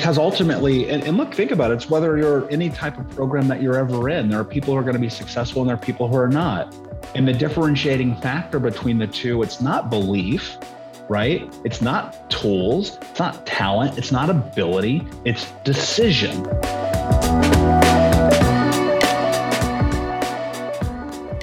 because ultimately, and, and, look, think about it. It's whether you're any type of program that you're ever in. There are people who are going to be successful and there are people who are not. And the differentiating factor between the two, it's not belief, right? It's not tools, it's not talent, it's not ability, it's decision.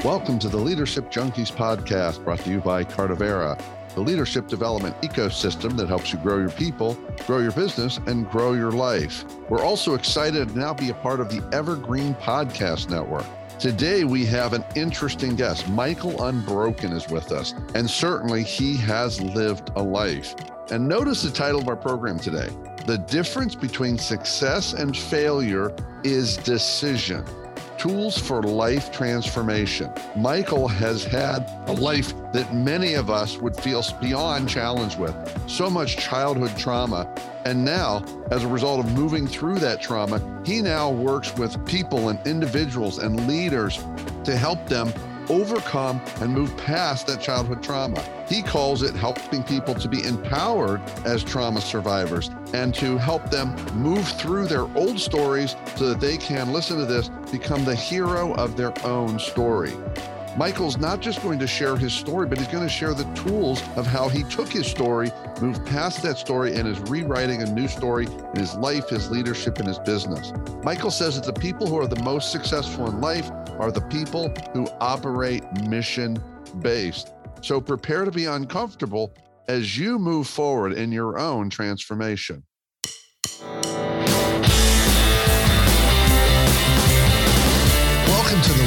Welcome to the Leadership Junkies podcast brought to you by Cardivera the leadership development ecosystem that helps you grow your people, grow your business, and grow your life. We're also excited to now be a part of the Evergreen Podcast Network. Today, we have an interesting guest. Michael Unbroken is with us, and certainly he has lived a life. And notice the title of our program today The difference between success and failure is decision. Tools for Life Transformation. Michael has had a life that many of us would feel beyond challenged with. So much childhood trauma. And now, as a result of moving through that trauma, he now works with people and individuals and leaders to help them overcome and move past that childhood trauma. He calls it helping people to be empowered as trauma survivors and to help them move through their old stories so that they can, listen to this, become the hero of their own story. Michael's not just going to share his story, but he's going to share the tools of how he took his story, moved past that story, and is rewriting a new story in his life, his leadership, and his business. Michael says that the people who are the most successful in life are the people who operate mission based. So prepare to be uncomfortable as you move forward in your own transformation. Welcome to the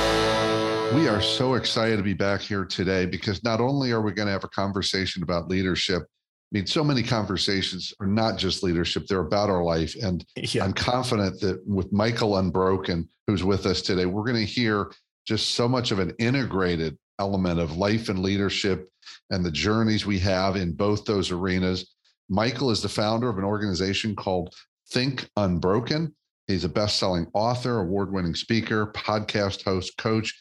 We are so excited to be back here today because not only are we going to have a conversation about leadership, I mean, so many conversations are not just leadership, they're about our life. And yeah. I'm confident that with Michael Unbroken, who's with us today, we're going to hear just so much of an integrated element of life and leadership and the journeys we have in both those arenas. Michael is the founder of an organization called Think Unbroken. He's a best selling author, award winning speaker, podcast host, coach,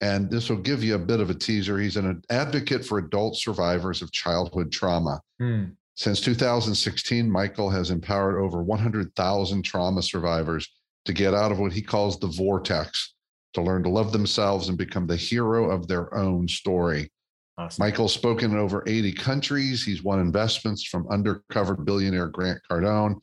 and this will give you a bit of a teaser. He's an advocate for adult survivors of childhood trauma. Mm. Since 2016, Michael has empowered over 100,000 trauma survivors to get out of what he calls the vortex, to learn to love themselves and become the hero of their own story. Awesome. Michael's spoken in over 80 countries. He's won investments from undercover billionaire Grant Cardone.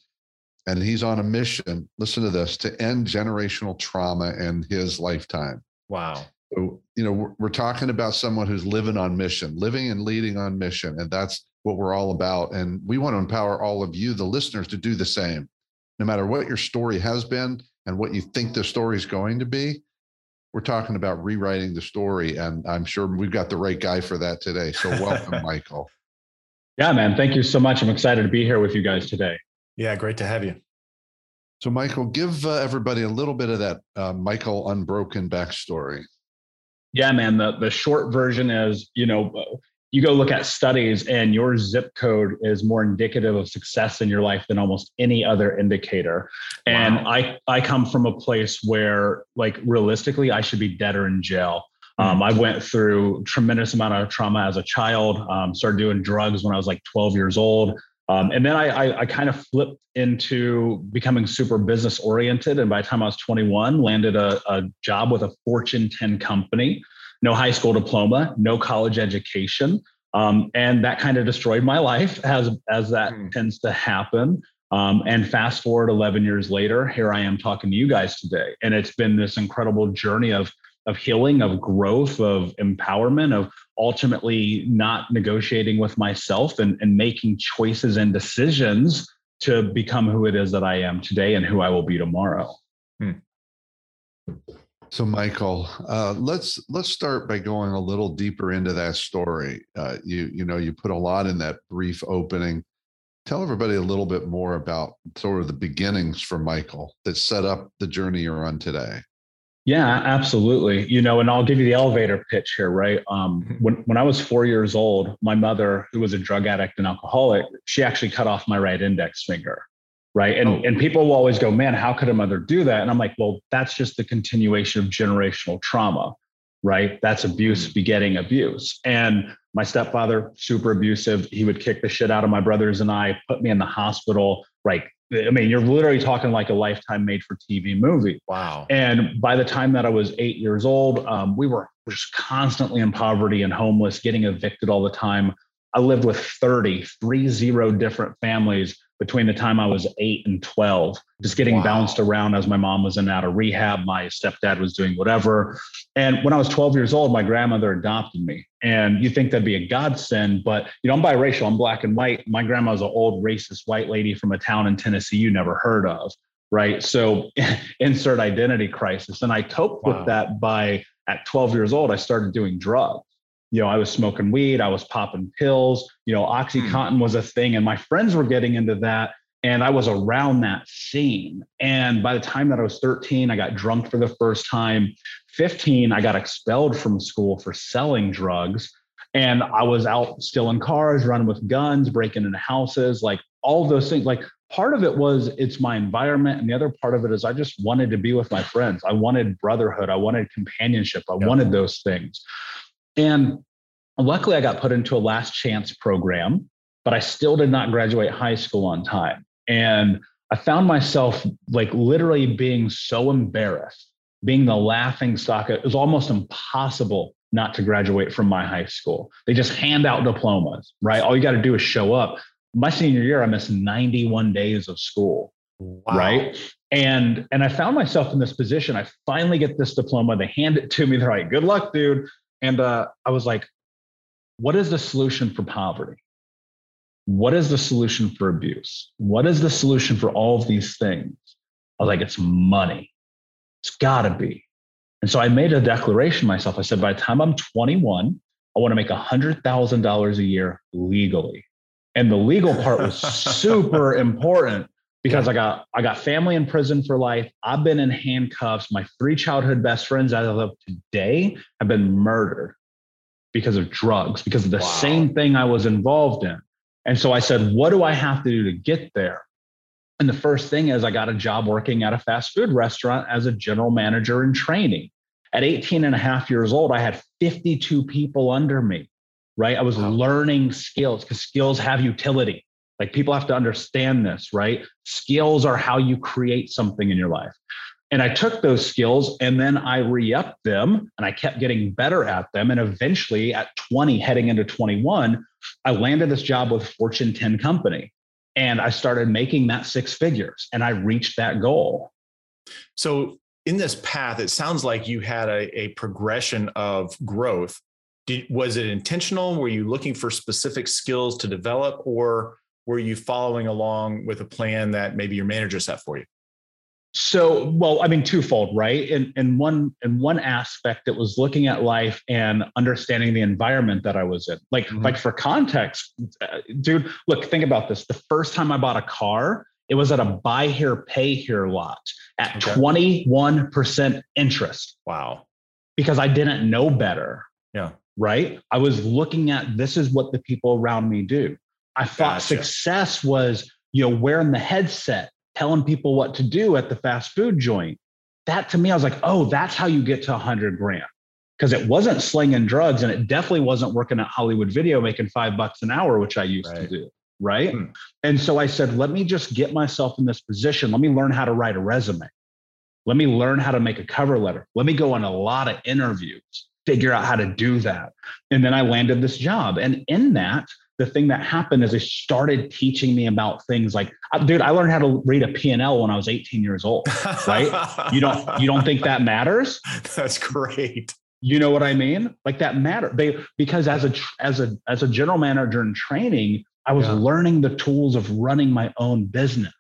And he's on a mission, listen to this, to end generational trauma in his lifetime. Wow. So, you know, we're, we're talking about someone who's living on mission, living and leading on mission. And that's what we're all about. And we want to empower all of you, the listeners, to do the same. No matter what your story has been and what you think the story is going to be, we're talking about rewriting the story. And I'm sure we've got the right guy for that today. So, welcome, Michael. Yeah, man. Thank you so much. I'm excited to be here with you guys today. Yeah, great to have you. So, Michael, give uh, everybody a little bit of that uh, Michael Unbroken backstory. Yeah, man. The the short version is, you know, you go look at studies and your zip code is more indicative of success in your life than almost any other indicator. And wow. I I come from a place where like realistically I should be dead or in jail. Um, I went through tremendous amount of trauma as a child. Um, started doing drugs when I was like 12 years old. Um, and then I, I, I, kind of flipped into becoming super business oriented. And by the time I was 21, landed a, a job with a Fortune 10 company, no high school diploma, no college education. Um, and that kind of destroyed my life as, as that mm. tends to happen. Um, and fast forward 11 years later, here I am talking to you guys today. And it's been this incredible journey of of healing, of growth, of empowerment, of ultimately not negotiating with myself and, and making choices and decisions to become who it is that I am today and who I will be tomorrow. Hmm. So, Michael, uh, let's let's start by going a little deeper into that story. Uh, you you know you put a lot in that brief opening, Tell everybody a little bit more about sort of the beginnings for Michael that set up the journey you're on today. Yeah, absolutely. You know, and I'll give you the elevator pitch here, right? Um, mm-hmm. when when I was four years old, my mother, who was a drug addict and alcoholic, she actually cut off my right index finger, right? And oh. and people will always go, "Man, how could a mother do that?" And I'm like, "Well, that's just the continuation of generational trauma, right? That's abuse mm-hmm. begetting abuse." And my stepfather, super abusive. He would kick the shit out of my brothers and I, put me in the hospital, right? I mean, you're literally talking like a lifetime made for TV movie. Wow. And by the time that I was eight years old, um, we were just constantly in poverty and homeless, getting evicted all the time. I lived with 30, three zero different families between the time I was eight and 12, just getting wow. bounced around as my mom was in and out of rehab. My stepdad was doing whatever. And when I was 12 years old, my grandmother adopted me. And you think that'd be a godsend, but you know, I'm biracial, I'm black and white. My grandma was an old racist white lady from a town in Tennessee you never heard of. Right. So insert identity crisis. And I coped wow. with that by at 12 years old, I started doing drugs you know, I was smoking weed, I was popping pills, you know, Oxycontin hmm. was a thing, and my friends were getting into that. And I was around that scene. And by the time that I was 13, I got drunk for the first time. 15, I got expelled from school for selling drugs. And I was out stealing cars, running with guns, breaking into houses, like all those things. Like part of it was it's my environment. And the other part of it is I just wanted to be with my friends. I wanted brotherhood. I wanted companionship. I wanted those things. And luckily, I got put into a last chance program, but I still did not graduate high school on time. And I found myself like literally being so embarrassed, being the laughing stock. It was almost impossible not to graduate from my high school. They just hand out diplomas, right? All you got to do is show up. My senior year, I missed 91 days of school. Wow. Right. And and I found myself in this position. I finally get this diploma. They hand it to me. They're like, good luck, dude. And uh, I was like, what is the solution for poverty? What is the solution for abuse? What is the solution for all of these things? I was like, it's money. It's got to be. And so I made a declaration myself. I said, by the time I'm 21, I want to make $100,000 a year legally. And the legal part was super important because I got I got family in prison for life. I've been in handcuffs. My three childhood best friends as of today have been murdered because of drugs, because of the wow. same thing I was involved in. And so I said, what do I have to do to get there? And the first thing is I got a job working at a fast food restaurant as a general manager in training. At 18 and a half years old, I had 52 people under me, right? I was wow. learning skills because skills have utility. Like people have to understand this, right? Skills are how you create something in your life. And I took those skills and then I re upped them and I kept getting better at them. And eventually at 20, heading into 21, I landed this job with Fortune 10 company and I started making that six figures and I reached that goal. So, in this path, it sounds like you had a, a progression of growth. Did, was it intentional? Were you looking for specific skills to develop, or were you following along with a plan that maybe your manager set for you? so well i mean twofold right? And in one in one aspect it was looking at life and understanding the environment that i was in. Like mm-hmm. like for context uh, dude look think about this. The first time i bought a car it was at a buy here pay here lot at 21% interest. Wow. Because i didn't know better. Yeah. Right? I was looking at this is what the people around me do i thought gotcha. success was you know wearing the headset telling people what to do at the fast food joint. That to me, I was like, oh, that's how you get to 100 grand. Because it wasn't slinging drugs and it definitely wasn't working at Hollywood Video making five bucks an hour, which I used right. to do. Right. Hmm. And so I said, let me just get myself in this position. Let me learn how to write a resume. Let me learn how to make a cover letter. Let me go on a lot of interviews, figure out how to do that. And then I landed this job. And in that, the thing that happened is they started teaching me about things like uh, dude i learned how to read a p&l when i was 18 years old right? You don't you don't think that matters? That's great. You know what i mean? Like that matter they because as a as a as a general manager in training i was yeah. learning the tools of running my own business.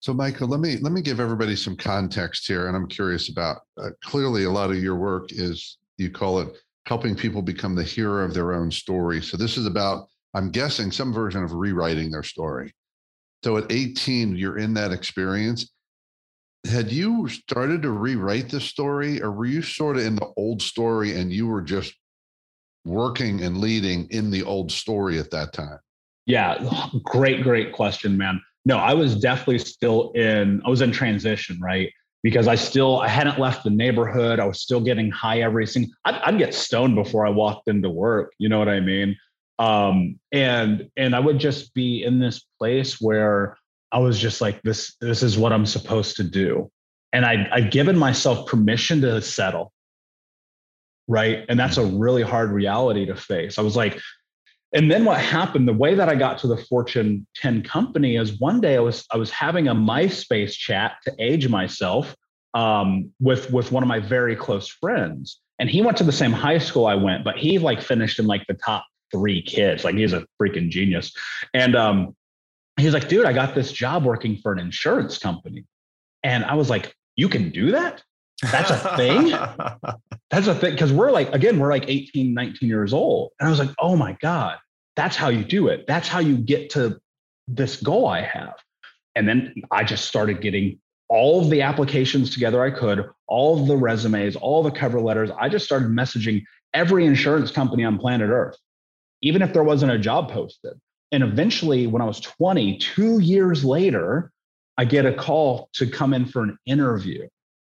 So michael let me let me give everybody some context here and i'm curious about uh, clearly a lot of your work is you call it helping people become the hero of their own story. So this is about I'm guessing, some version of rewriting their story. So at 18, you're in that experience. Had you started to rewrite the story, or were you sort of in the old story and you were just working and leading in the old story at that time? Yeah, great, great question, man. No, I was definitely still in, I was in transition, right? Because I still, I hadn't left the neighborhood. I was still getting high every single, I'd, I'd get stoned before I walked into work. You know what I mean? Um, and, and I would just be in this place where I was just like, this, this is what I'm supposed to do. And I, I'd given myself permission to settle. Right. And that's a really hard reality to face. I was like, and then what happened the way that i got to the fortune 10 company is one day i was i was having a myspace chat to age myself um, with with one of my very close friends. And he went to the same high school i went but he like finished in like the top three kids. Like he's a freaking genius. And um, he was like dude i got this job working for an insurance company. And i was like you can do that? That's a thing? That's a thing because we're like again we're like 18 19 years old. And i was like oh my god that's how you do it. That's how you get to this goal I have. And then I just started getting all of the applications together I could, all of the resumes, all the cover letters. I just started messaging every insurance company on planet Earth, even if there wasn't a job posted. And eventually, when I was 20, two years later, I get a call to come in for an interview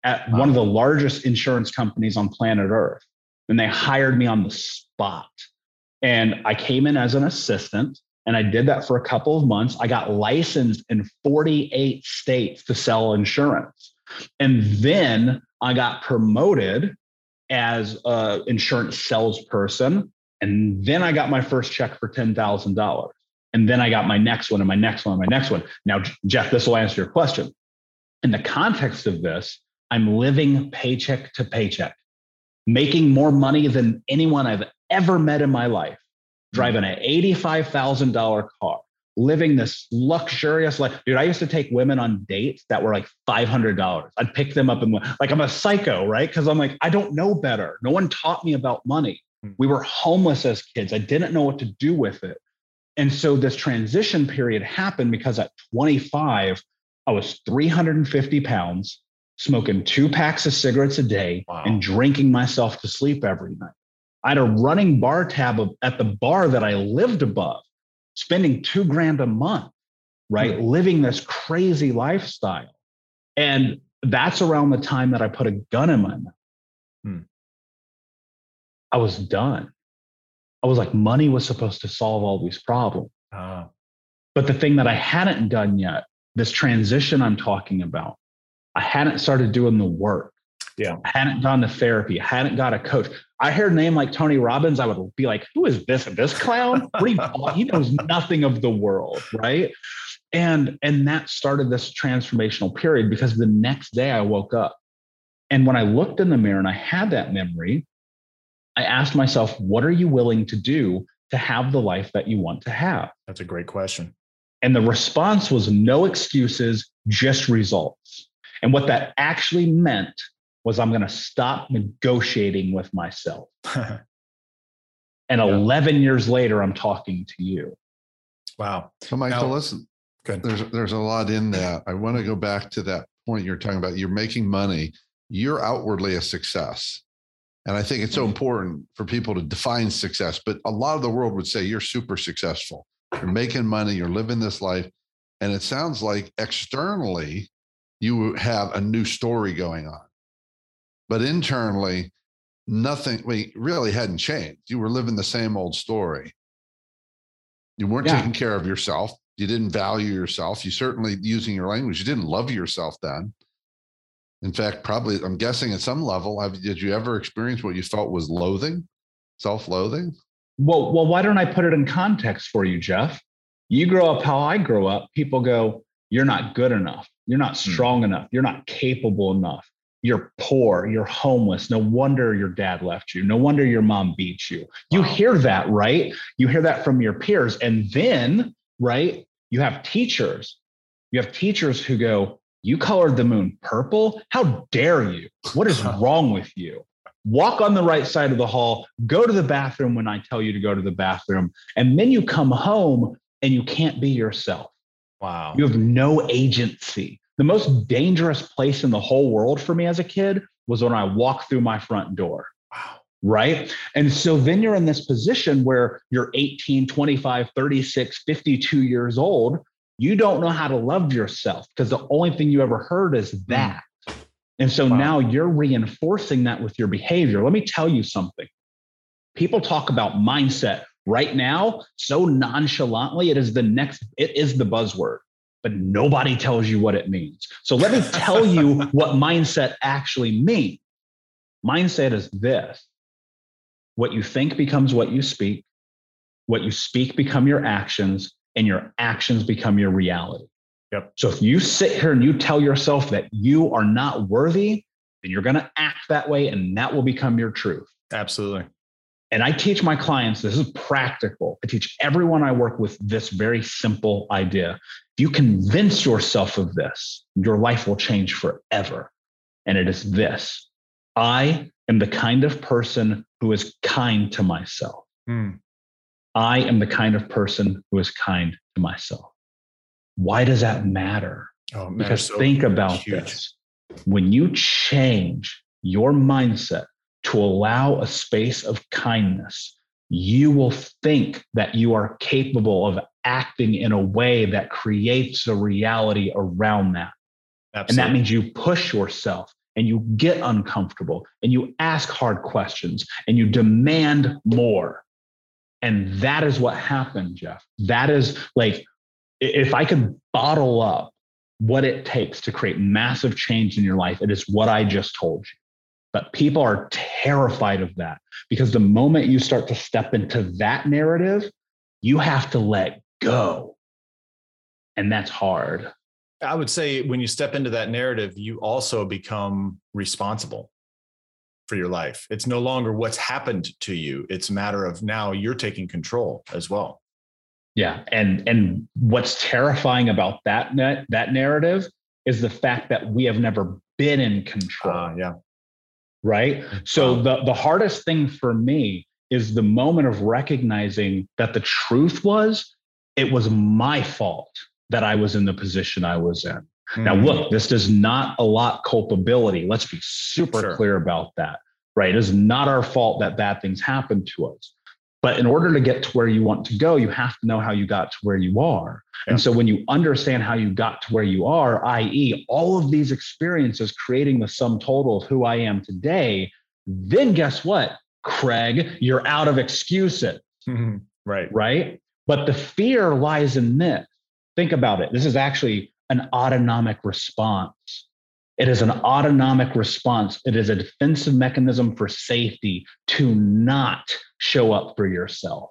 at wow. one of the largest insurance companies on planet Earth. And they hired me on the spot. And I came in as an assistant and I did that for a couple of months. I got licensed in 48 states to sell insurance. And then I got promoted as an insurance salesperson. And then I got my first check for $10,000. And then I got my next one and my next one and my next one. Now, Jeff, this will answer your question. In the context of this, I'm living paycheck to paycheck, making more money than anyone I've ever met in my life, driving an $85,000 car, living this luxurious life. Dude, I used to take women on dates that were like $500. I'd pick them up and like I'm a psycho, right? Because I'm like, I don't know better. No one taught me about money. Hmm. We were homeless as kids. I didn't know what to do with it. And so this transition period happened because at 25, I was 350 pounds, smoking two packs of cigarettes a day, wow. and drinking myself to sleep every night. I had a running bar tab of, at the bar that I lived above, spending two grand a month, right? Mm-hmm. Living this crazy lifestyle. And that's around the time that I put a gun in my mouth. Hmm. I was done. I was like, money was supposed to solve all these problems. Ah. But the thing that I hadn't done yet, this transition I'm talking about, I hadn't started doing the work. Yeah. I hadn't gone to therapy. I hadn't got a coach. I heard a name like Tony Robbins, I would be like, who is this? This clown? he knows nothing of the world, right? And and that started this transformational period because the next day I woke up. And when I looked in the mirror and I had that memory, I asked myself, what are you willing to do to have the life that you want to have? That's a great question. And the response was no excuses, just results. And what that actually meant was I'm going to stop negotiating with myself. and yeah. 11 years later, I'm talking to you. Wow. So, Michael, now, listen, good. There's, there's a lot in that. I want to go back to that point you're talking about. You're making money, you're outwardly a success. And I think it's so mm-hmm. important for people to define success. But a lot of the world would say you're super successful. You're making money, you're living this life. And it sounds like externally, you have a new story going on. But internally, nothing we really hadn't changed. You were living the same old story. You weren't yeah. taking care of yourself. You didn't value yourself. You certainly using your language, you didn't love yourself then. In fact, probably I'm guessing at some level, have, did you ever experience what you felt was loathing, self-loathing? Well, well, why don't I put it in context for you, Jeff? You grow up how I grow up. People go, "You're not good enough. You're not hmm. strong enough. You're not capable enough you're poor, you're homeless. No wonder your dad left you. No wonder your mom beat you. You hear that, right? You hear that from your peers. And then, right, you have teachers. You have teachers who go, You colored the moon purple? How dare you? What is wrong with you? walk on the right side of the hall, go to the bathroom when I tell you to go to the bathroom. And then you come home and you can't be yourself. Wow. You have no agency. The most dangerous place in the whole world for me as a kid was when I walked through my front door. Wow. Right. And so then you're in this position where you're 18, 25, 36, 52 years old. You don't know how to love yourself because the only thing you ever heard is hmm. that. And so wow. now you're reinforcing that with your behavior. Let me tell you something. People talk about mindset right now so nonchalantly. It is the next, it is the buzzword, but nobody tells you what it means. So let me tell you what mindset actually means. Mindset is this what you think becomes what you speak, what you speak become your actions, and your actions become your reality. Yep. So if you sit here and you tell yourself that you are not worthy, then you're going to act that way and that will become your truth. Absolutely. And I teach my clients this is practical. I teach everyone I work with this very simple idea. If you convince yourself of this, your life will change forever. And it is this I am the kind of person who is kind to myself. Mm. I am the kind of person who is kind to myself. Why does that matter? Oh, because so think about huge. this. When you change your mindset to allow a space of kindness, you will think that you are capable of acting in a way that creates a reality around that. Absolutely. And that means you push yourself and you get uncomfortable and you ask hard questions and you demand more. And that is what happened, Jeff. That is like if I could bottle up what it takes to create massive change in your life, it is what I just told you. But people are terrified of that because the moment you start to step into that narrative, you have to let go. And that's hard. I would say when you step into that narrative, you also become responsible for your life. It's no longer what's happened to you. It's a matter of now you're taking control as well. Yeah, and and what's terrifying about that net, that narrative is the fact that we have never been in control. Uh, yeah. Right. So the the hardest thing for me is the moment of recognizing that the truth was it was my fault that I was in the position I was in. Mm-hmm. Now, look, this does not allot culpability. Let's be super sure. clear about that. Right. It is not our fault that bad things happen to us. But in order to get to where you want to go, you have to know how you got to where you are. Yeah. And so when you understand how you got to where you are, i.e., all of these experiences creating the sum total of who I am today, then guess what, Craig? You're out of excuses. Mm-hmm. Right. Right. But the fear lies in this. Think about it. This is actually an autonomic response. It is an autonomic response. It is a defensive mechanism for safety to not show up for yourself.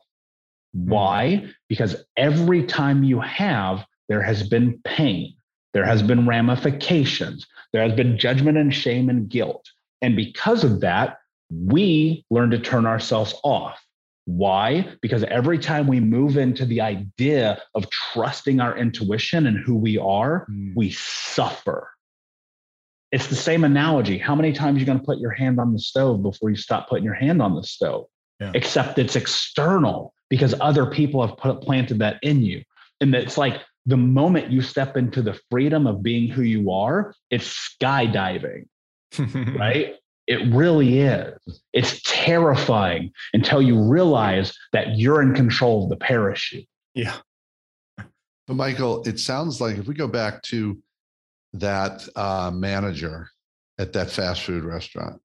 Hmm. Why? Because every time you have, there has been pain, there has been ramifications, there has been judgment and shame and guilt. And because of that, we learn to turn ourselves off. Why? Because every time we move into the idea of trusting our intuition and who we are, mm. we suffer. It's the same analogy. How many times are you going to put your hand on the stove before you stop putting your hand on the stove? Yeah. Except it's external because other people have put, planted that in you. And it's like the moment you step into the freedom of being who you are, it's skydiving, right? It really is. It's terrifying until you realize that you're in control of the parachute. Yeah. But Michael, it sounds like if we go back to that uh, manager at that fast food restaurant.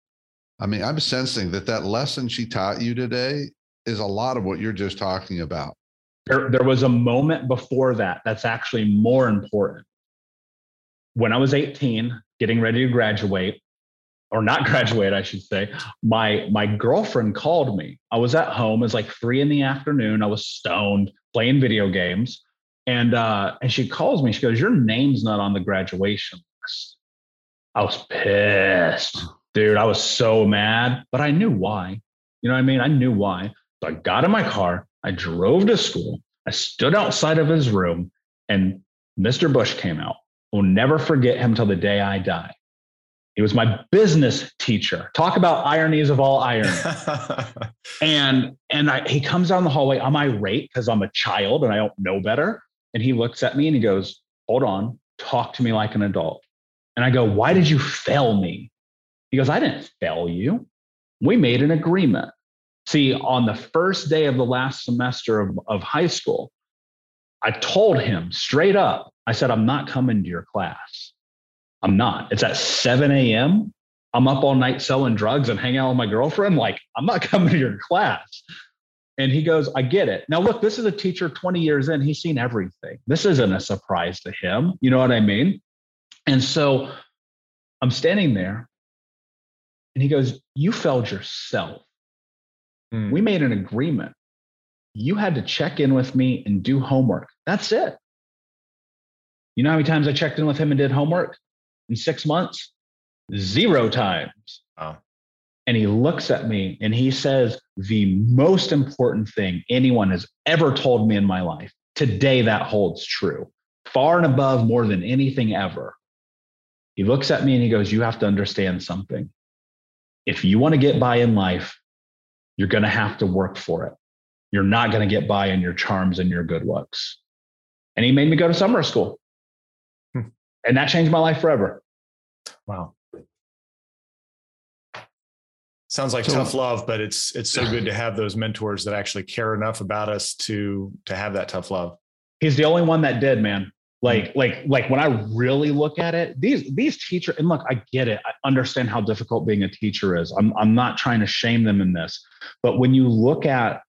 I mean, I'm sensing that that lesson she taught you today is a lot of what you're just talking about. There, there was a moment before that that's actually more important. When I was 18, getting ready to graduate, or not graduate, I should say, my my girlfriend called me. I was at home. It was like three in the afternoon. I was stoned, playing video games. And uh, and she calls me. She goes, "Your name's not on the graduation list." I was pissed, dude. I was so mad, but I knew why. You know what I mean? I knew why. So I got in my car. I drove to school. I stood outside of his room, and Mr. Bush came out. We'll never forget him till the day I die. He was my business teacher. Talk about ironies of all irony. and and I, he comes down the hallway. I'm irate because I'm a child and I don't know better. And he looks at me and he goes, "Hold on, talk to me like an adult." And I go, "Why did you fail me?" He goes, "I didn't fail you. We made an agreement." See, on the first day of the last semester of, of high school, I told him straight up, I said, I'm not coming to your class. I'm not. It's at 7 a.m. I'm up all night selling drugs and hanging out with my girlfriend. Like, I'm not coming to your class. And he goes, I get it. Now, look, this is a teacher 20 years in. He's seen everything. This isn't a surprise to him. You know what I mean? And so I'm standing there and he goes, You failed yourself. Mm. We made an agreement. You had to check in with me and do homework. That's it. You know how many times I checked in with him and did homework in six months? Zero times. Oh. And he looks at me and he says, The most important thing anyone has ever told me in my life. Today, that holds true, far and above more than anything ever. He looks at me and he goes, You have to understand something. If you want to get by in life, you're going to have to work for it. You're not going to get by in your charms and your good looks. And he made me go to summer school. Hmm. And that changed my life forever. Wow. Sounds like so, tough love, but it's it's so good to have those mentors that actually care enough about us to to have that tough love. He's the only one that did, man. Like, mm-hmm. like, like when I really look at it, these these teachers, and look, I get it. I understand how difficult being a teacher is. I'm I'm not trying to shame them in this, but when you look at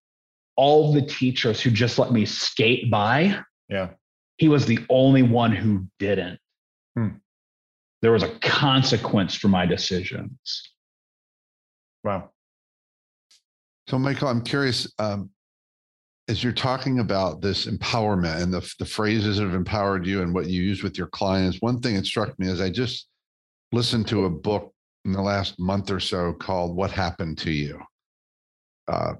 all the teachers who just let me skate by, yeah, he was the only one who didn't. Hmm. There was a consequence for my decisions. Wow. So, Michael, I'm curious. Um, as you're talking about this empowerment and the, the phrases that have empowered you and what you use with your clients, one thing that struck me is I just listened to a book in the last month or so called What Happened to You. Uh,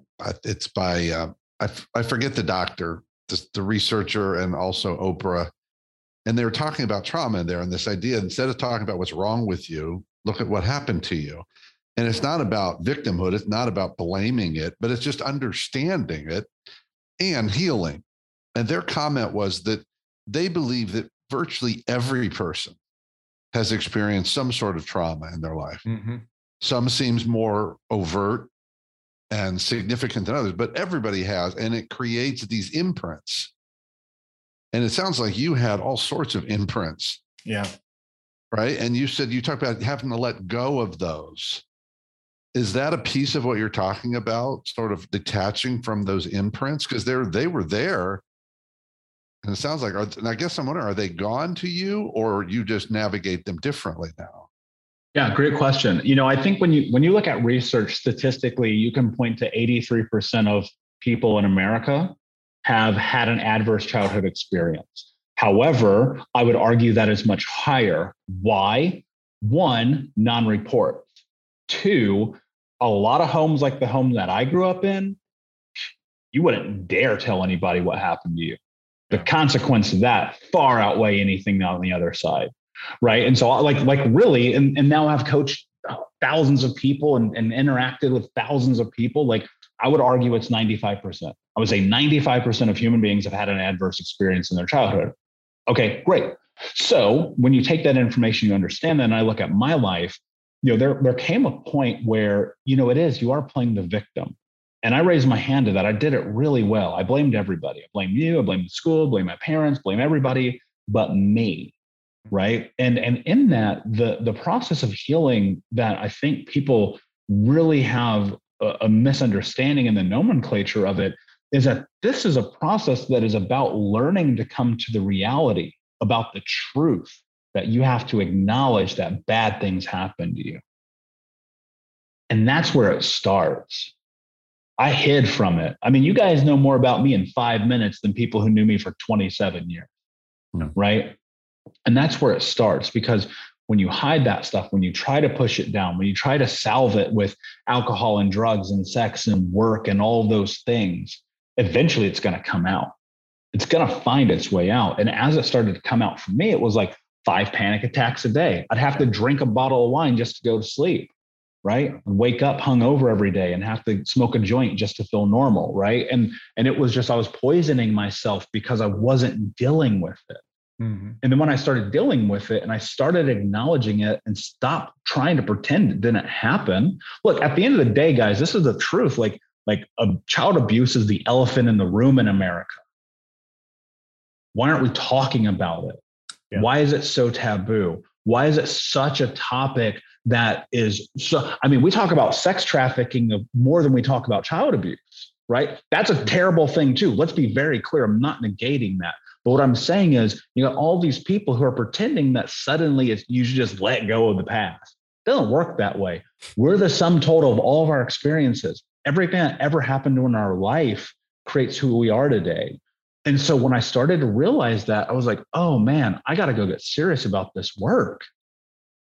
it's by, uh, I, f- I forget the doctor, the, the researcher, and also Oprah. And they were talking about trauma in there and this idea instead of talking about what's wrong with you, look at what happened to you. And it's not about victimhood, it's not about blaming it, but it's just understanding it and healing. And their comment was that they believe that virtually every person has experienced some sort of trauma in their life. Mm-hmm. Some seems more overt and significant than others, but everybody has, and it creates these imprints. And it sounds like you had all sorts of imprints. Yeah. Right. And you said you talked about having to let go of those is that a piece of what you're talking about sort of detaching from those imprints because they're they were there and it sounds like are, and i guess i'm wondering are they gone to you or you just navigate them differently now yeah great question you know i think when you when you look at research statistically you can point to 83% of people in america have had an adverse childhood experience however i would argue that is much higher why one non-report two a lot of homes like the home that I grew up in, you wouldn't dare tell anybody what happened to you. The consequence of that far outweigh anything on the other side. Right. And so uh, like like really, and, and now I've coached thousands of people and, and interacted with thousands of people. Like I would argue it's 95%. I would say 95% of human beings have had an adverse experience in their childhood. Okay, great. So when you take that information, you understand that, and I look at my life, you know, there there came a point where, you know, it is you are playing the victim. And I raised my hand to that. I did it really well. I blamed everybody. I blamed you, I blamed the school, blame my parents, blame everybody but me. Right. And and in that, the the process of healing that I think people really have a, misunderstanding in the nomenclature of it is that this is a process that is about learning to come to the reality about the truth that you have to acknowledge that bad things happen to you. And that's where it starts. I hid from it. I mean, you guys know more about me in five minutes than people who knew me for 27 years. No. Right. And that's where it starts because when you hide that stuff, when you try to push it down, when you try to salve it with alcohol and drugs and sex and work and all those things, eventually it's going to come out. It's going to find its way out. And as it started to come out for me, it was like, five panic attacks a day. I'd have to drink a bottle of wine just to go to sleep, right? Wake up hungover every day and have to smoke a joint just to feel normal, right? And and it was just I was poisoning myself because I wasn't dealing with it. Mm-hmm. And then when I started dealing with it and I started acknowledging it and stopped trying to pretend it didn't happen. Look, at the end of the day, guys, this is the truth. Like, like a child abuse is the elephant in the room in America. Why aren't we talking about it? Yeah. Why is it so taboo? Why is it such a topic that is so? I mean, we talk about sex trafficking more than we talk about child abuse, right? That's a terrible thing, too. Let's be very clear. I'm not negating that. But what I'm saying is, you got all these people who are pretending that suddenly it's, you should just let go of the past. It doesn't work that way. We're the sum total of all of our experiences. Everything that ever happened in our life creates who we are today. And so when I started to realize that, I was like, oh man, I got to go get serious about this work.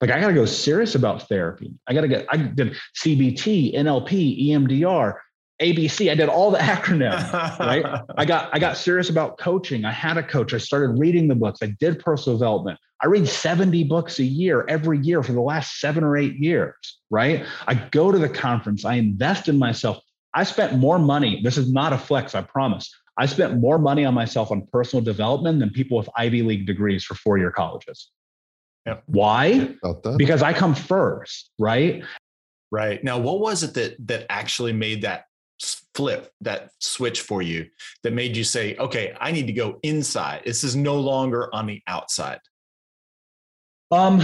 Like I got to go serious about therapy. I got to get, I did CBT, NLP, EMDR, ABC. I did all the acronyms, right? I got I got serious about coaching. I had a coach. I started reading the books. I did personal development. I read 70 books a year every year for the last 7 or 8 years, right? I go to the conference. I invest in myself. I spent more money. This is not a flex, I promise. I spent more money on myself on personal development than people with Ivy League degrees for four-year colleges. Yep. Why? Because I come first, right? Right. Now, what was it that that actually made that flip that switch for you that made you say okay i need to go inside. This is no longer on the outside. Um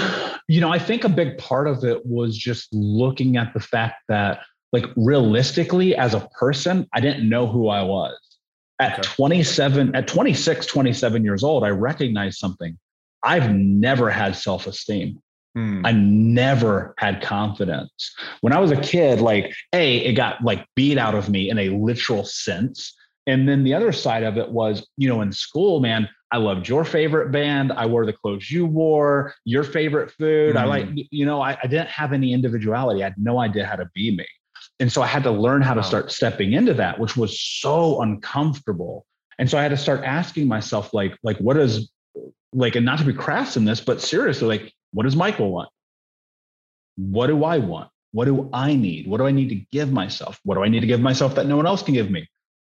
you know i think a big part of it was just looking at the fact that like realistically as a person i didn't know who i was. At okay. 27 at 26 27 years old i recognized something. I've never had self-esteem Hmm. I never had confidence. When I was a kid, like, A, it got like beat out of me in a literal sense. And then the other side of it was, you know, in school, man, I loved your favorite band. I wore the clothes you wore, your favorite food. I like, hmm. you know, I, I, didn't have any individuality. I had no idea how to be me. And so I had to learn how to start stepping into that, which was so uncomfortable. And so I had to start asking myself, like, like, what is like, and not to be crass in this, but seriously, like, what does Michael want? What do I want? What do I need? What do I need to give myself? What do I need to give myself that no one else can give me?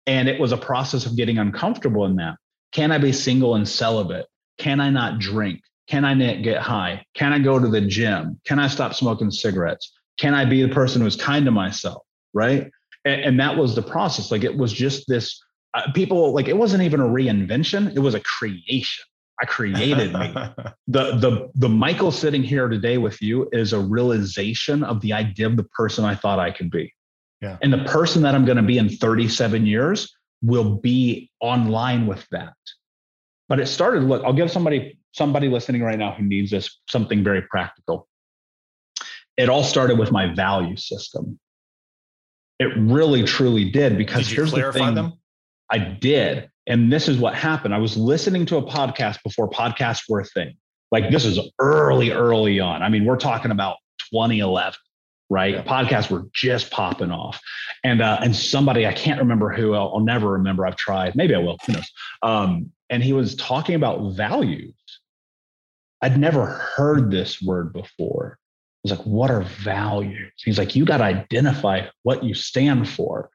And it was a process of getting uncomfortable in that. Can I be single and celibate? Can I not drink? Can I not get high? Can I go to the gym? Can I stop smoking cigarettes? Can I be the person who's kind to myself? Right. And, and that was the process. Like it was just this uh, people, like it wasn't even a reinvention, it was a creation. I created me. the the the Michael sitting here today with you is a realization of the idea of the person I thought I could be. Yeah. And the person that I'm going to be in 37 years will be online with that. But it started, look, I'll give somebody somebody listening right now who needs this something very practical. It all started with my value system. It really truly did because did here's clarify the thing. them? I did. And this is what happened. I was listening to a podcast before podcasts were a thing. Like this is early, early on. I mean, we're talking about 2011, right? Yeah. Podcasts were just popping off. And uh, and somebody, I can't remember who, I'll, I'll, never remember. I've tried. Maybe I will. Who knows? Um, and he was talking about values. I'd never heard this word before. I was like, what are values? He's like, you got to identify what you stand for.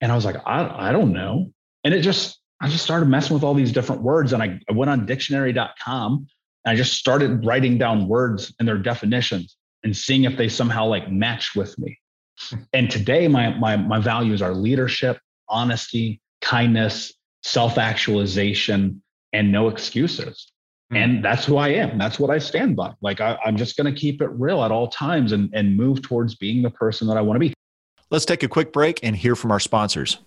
And I was like, I, I don't know. And it just I just started messing with all these different words and I, I went on dictionary.com and I just started writing down words and their definitions and seeing if they somehow like matched with me. And today my my my values are leadership, honesty, kindness, self-actualization, and no excuses. Mm. And that's who I am. That's what I stand by. Like I, I'm just going to keep it real at all times and, and move towards being the person that I want to be. Let's take a quick break and hear from our sponsors.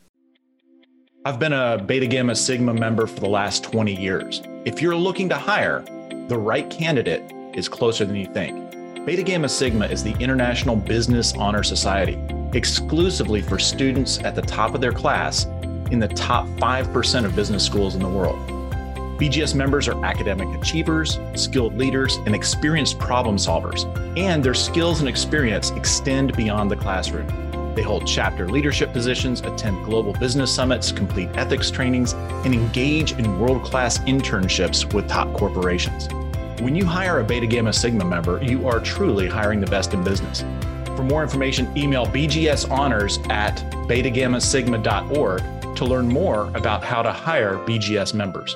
I've been a Beta Gamma Sigma member for the last 20 years. If you're looking to hire, the right candidate is closer than you think. Beta Gamma Sigma is the International Business Honor Society, exclusively for students at the top of their class in the top 5% of business schools in the world. BGS members are academic achievers, skilled leaders, and experienced problem solvers, and their skills and experience extend beyond the classroom. They hold chapter leadership positions, attend global business summits, complete ethics trainings, and engage in world class internships with top corporations. When you hire a Beta Gamma Sigma member, you are truly hiring the best in business. For more information, email bgshonors at betagammasigma.org to learn more about how to hire BGS members.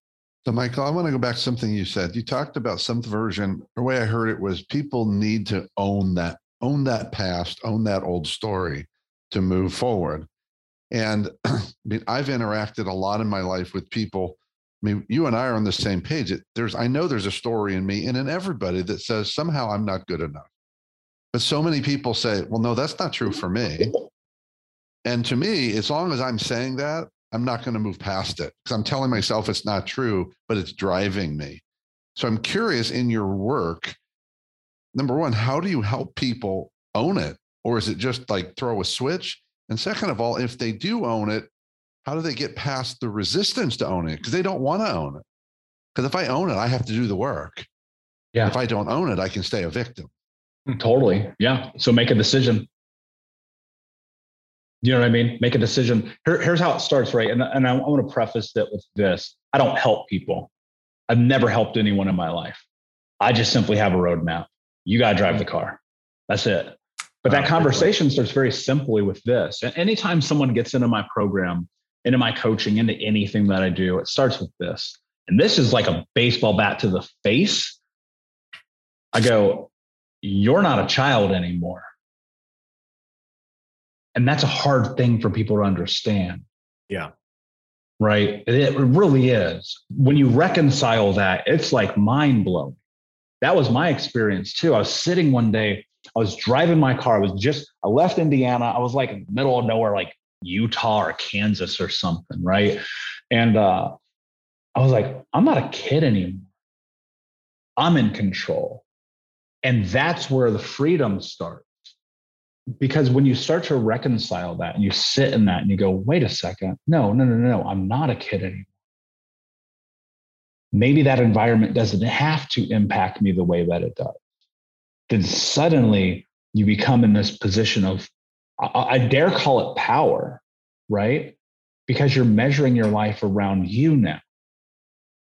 So, Michael, I want to go back to something you said. You talked about some version. The way I heard it was people need to own that, own that past, own that old story to move forward. And I mean, I've interacted a lot in my life with people. I mean, you and I are on the same page. It, there's, I know there's a story in me and in everybody that says somehow I'm not good enough. But so many people say, well, no, that's not true for me. And to me, as long as I'm saying that, I'm not going to move past it because I'm telling myself it's not true, but it's driving me. So I'm curious in your work, number one, how do you help people own it? Or is it just like throw a switch? And second of all, if they do own it, how do they get past the resistance to owning it? Because they don't want to own it. Because if I own it, I have to do the work. Yeah. If I don't own it, I can stay a victim. Totally. Yeah. So make a decision. You know what I mean? Make a decision. Here, here's how it starts, right? And, and I, I want to preface that with this I don't help people. I've never helped anyone in my life. I just simply have a roadmap. You got to drive the car. That's it. But that conversation starts very simply with this. And anytime someone gets into my program, into my coaching, into anything that I do, it starts with this. And this is like a baseball bat to the face. I go, You're not a child anymore. And that's a hard thing for people to understand. Yeah. Right. It really is. When you reconcile that, it's like mind blowing. That was my experience too. I was sitting one day, I was driving my car. I was just, I left Indiana. I was like in the middle of nowhere, like Utah or Kansas or something. Right. And uh, I was like, I'm not a kid anymore. I'm in control. And that's where the freedom starts because when you start to reconcile that and you sit in that and you go, wait a second, no, no, no, no, I'm not a kid anymore. Maybe that environment doesn't have to impact me the way that it does. Then suddenly you become in this position of, I, I dare call it power, right? Because you're measuring your life around you now.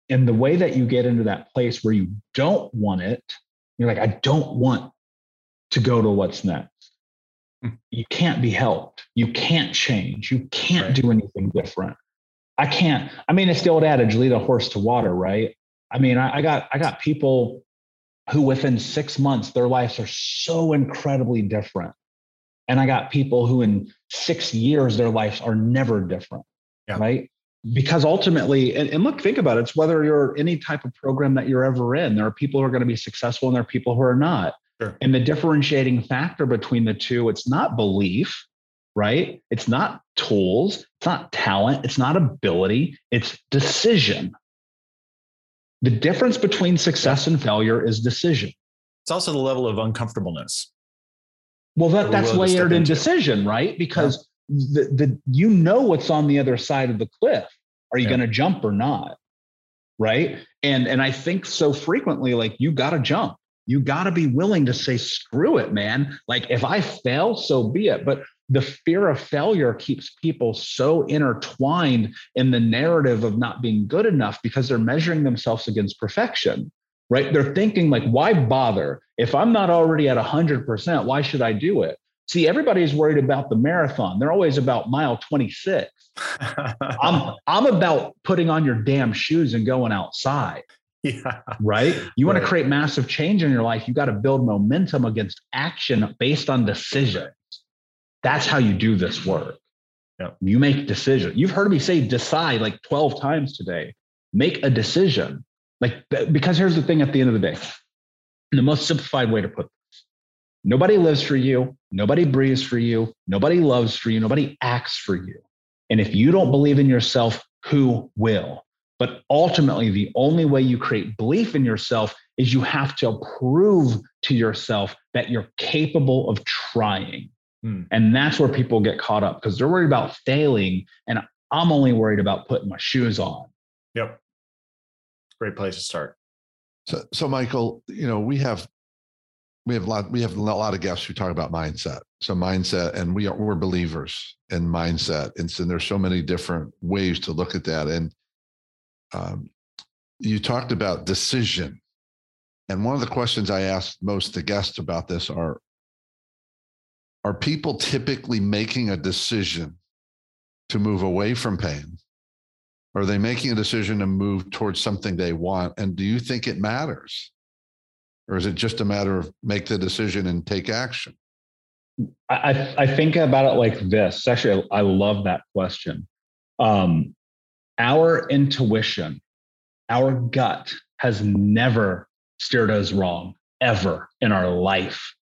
And the way that you get into that place where you don't want it, you're like, I don't want to go to what's next Mm. you can't be helped. You can't change. You can't right. do anything different. I can't. I mean, it's the old adage, lead a horse to water, right? I mean, I, I got I got people who within six months their lives are so incredibly different. And I got people who in six years their lives are never different. Yeah. Right. Because ultimately, and, and look, think about it, it's whether you're any type of program that you're ever in. There are people who are going to be successful and there are people who are not. Sure. And the differentiating factor between the two, it's not belief, right? It's not tools, it's not talent, it's not ability, it's decision. The difference between success and failure is decision. It's also the level of uncomfortableness. Well, that, that's layered in decision, right? Because yeah. the, the you know what's on the other side of the cliff. Are you yeah. going to jump or not? Right. And and I think so frequently, like you got to jump you got to be willing to say, screw it, man. Like if I fail, so be it. But the fear of failure keeps people so intertwined in the narrative of not being good enough because they're measuring themselves against perfection, right? They're thinking, like, why bother? If I'm not already at 100%, why should I do it? See, everybody's worried about the marathon. They're always about mile 26. I'm, I'm about putting on your damn shoes and going outside. Yeah. Right. You want to create massive change in your life. You got to build momentum against action based on decisions. That's how you do this work. You make decisions. You've heard me say decide like 12 times today. Make a decision. Like, because here's the thing at the end of the day the most simplified way to put this nobody lives for you, nobody breathes for you, nobody loves for you, nobody acts for you. And if you don't believe in yourself, who will? But ultimately, the only way you create belief in yourself is you have to prove to yourself that you're capable of trying. Hmm. And that's where people get caught up because they're worried about failing. And I'm only worried about putting my shoes on. Yep. Great place to start. So, so Michael, you know, we have we have a lot we have a lot of guests who talk about mindset. So mindset, and we are we're believers in mindset, and so there's so many different ways to look at that. And um, you talked about decision, and one of the questions I asked most the guests about this are: Are people typically making a decision to move away from pain? Are they making a decision to move towards something they want? And do you think it matters? Or is it just a matter of make the decision and take action? I, I- I think about it like this. Actually, I love that question. Um, our intuition, our gut has never steered us wrong ever in our life.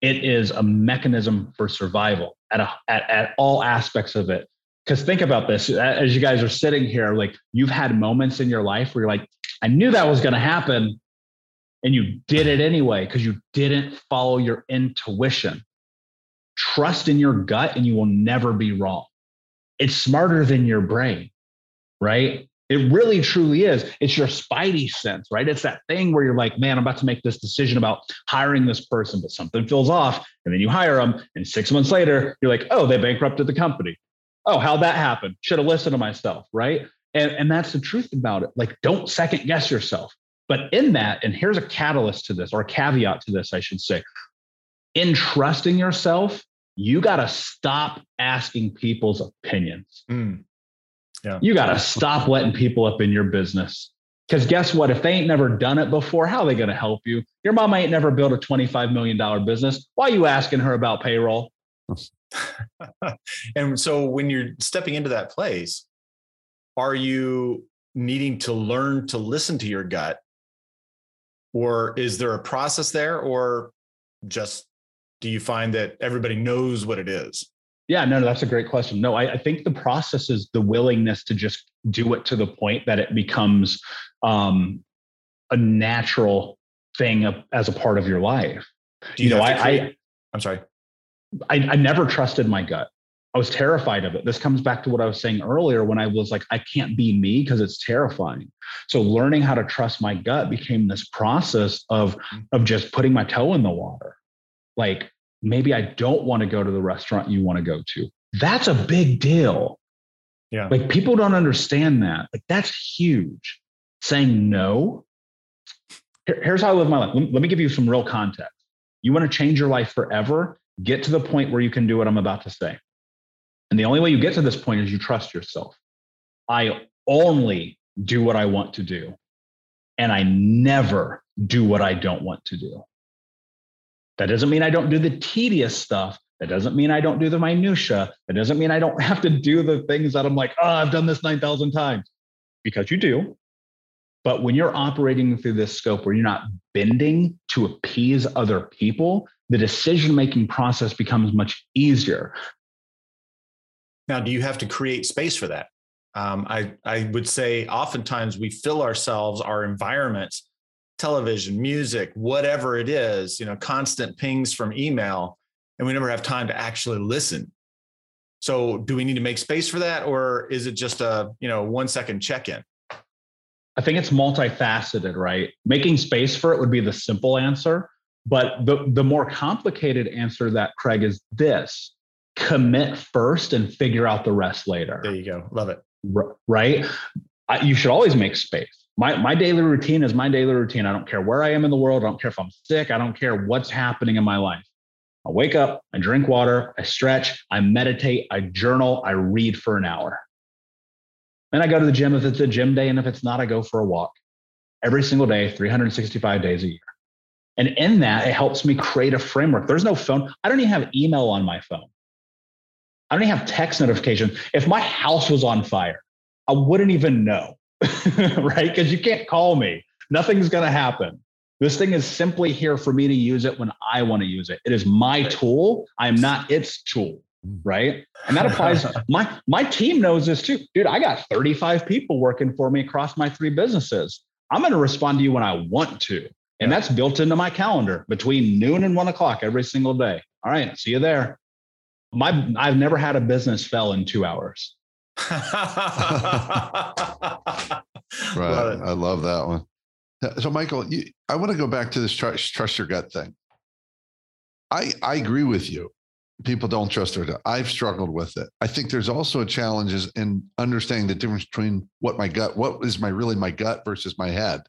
It is a mechanism for survival at, a, at, at all aspects of it. Because think about this as you guys are sitting here, like you've had moments in your life where you're like, I knew that was going to happen. And you did it anyway because you didn't follow your intuition trust in your gut and you will never be wrong. It's smarter than your brain, right? It really truly is. It's your spidey sense, right? It's that thing where you're like, man, I'm about to make this decision about hiring this person, but something feels off. And then you hire them. And six months later, you're like, oh, they bankrupted the company. Oh, how'd that happen? Should have listened to myself, right? And, and that's the truth about it. Like, don't second guess yourself. But in that, and here's a catalyst to this, or a caveat to this, I should say, in trusting yourself, you got to stop asking people's opinions. Mm. Yeah. You got to stop letting people up in your business. Because guess what? If they ain't never done it before, how are they going to help you? Your mom ain't never built a $25 million business. Why are you asking her about payroll? and so when you're stepping into that place, are you needing to learn to listen to your gut? Or is there a process there? Or just do you find that everybody knows what it is? Yeah, no, no, that's a great question. No, I, I think the process is the willingness to just do it to the point that it becomes um, a natural thing as a part of your life. You, You know, I- I, I'm sorry. I, I never trusted my gut. I was terrified of it. This comes back to what I was saying earlier when I was like, I can't be me because it's terrifying. So learning how to trust my gut became this process of of just putting my toe in the water. Like maybe I don't want to go to the restaurant you want to go to. That's a big deal. Yeah. Like people don't understand that. Like that's huge. Saying no. Here- here's how I live my life. Let, let me give you some real context. You want to change your life forever? Get to the point where you can do what I'm about to say. And the only way you get to this point is you trust yourself. I only do what I want to do, and I never do what I don't want to do. That doesn't mean I don't do the tedious stuff. That doesn't mean I don't do the minutia. That doesn't mean I don't have to do the things that I'm like, oh, I've done this 9,000 times. Because you do. But when you're operating through this scope where you're not bending to appease other people, the decision making process becomes much easier. Now, do you have to create space for that? Um, I, I would say oftentimes we fill ourselves, our environments, television, music, whatever it is, you know, constant pings from email, and we never have time to actually listen. So do we need to make space for that? Or is it just a, you know, one second check-in? I think it's multifaceted, right? Making space for it would be the simple answer. But the, the more complicated answer that Craig is this commit first and figure out the rest later. There you go. Love it. Right? You should always make space. My, my daily routine is my daily routine. I don't care where I am in the world. I don't care if I'm sick. I don't care what's happening in my life. I wake up, I drink water, I stretch, I meditate, I journal, I read for an hour. Then I go to the gym if it's a gym day. And if it's not, I go for a walk every single day, 365 days a year. And in that, it helps me create a framework. There's no phone. I don't even have email on my phone. I don't even have text notifications. If my house was on fire, I wouldn't even know, right? Because you can't call me. Nothing's going to happen. This thing is simply here for me to use it when I want to use it. It is my tool. I am not its tool mm. right and that applies my my team knows this too dude i got 35 people working for me across my three businesses i'm going to respond to you when i want to and that's built into my calendar between noon and one o'clock every single day all right see you there my i've never had a business fell in two hours right love i love that one so michael you, i want to go back to this trust, trust your gut thing i i agree with you people don't trust their gut. I've struggled with it. I think there's also challenges in understanding the difference between what my gut, what is my really my gut versus my head.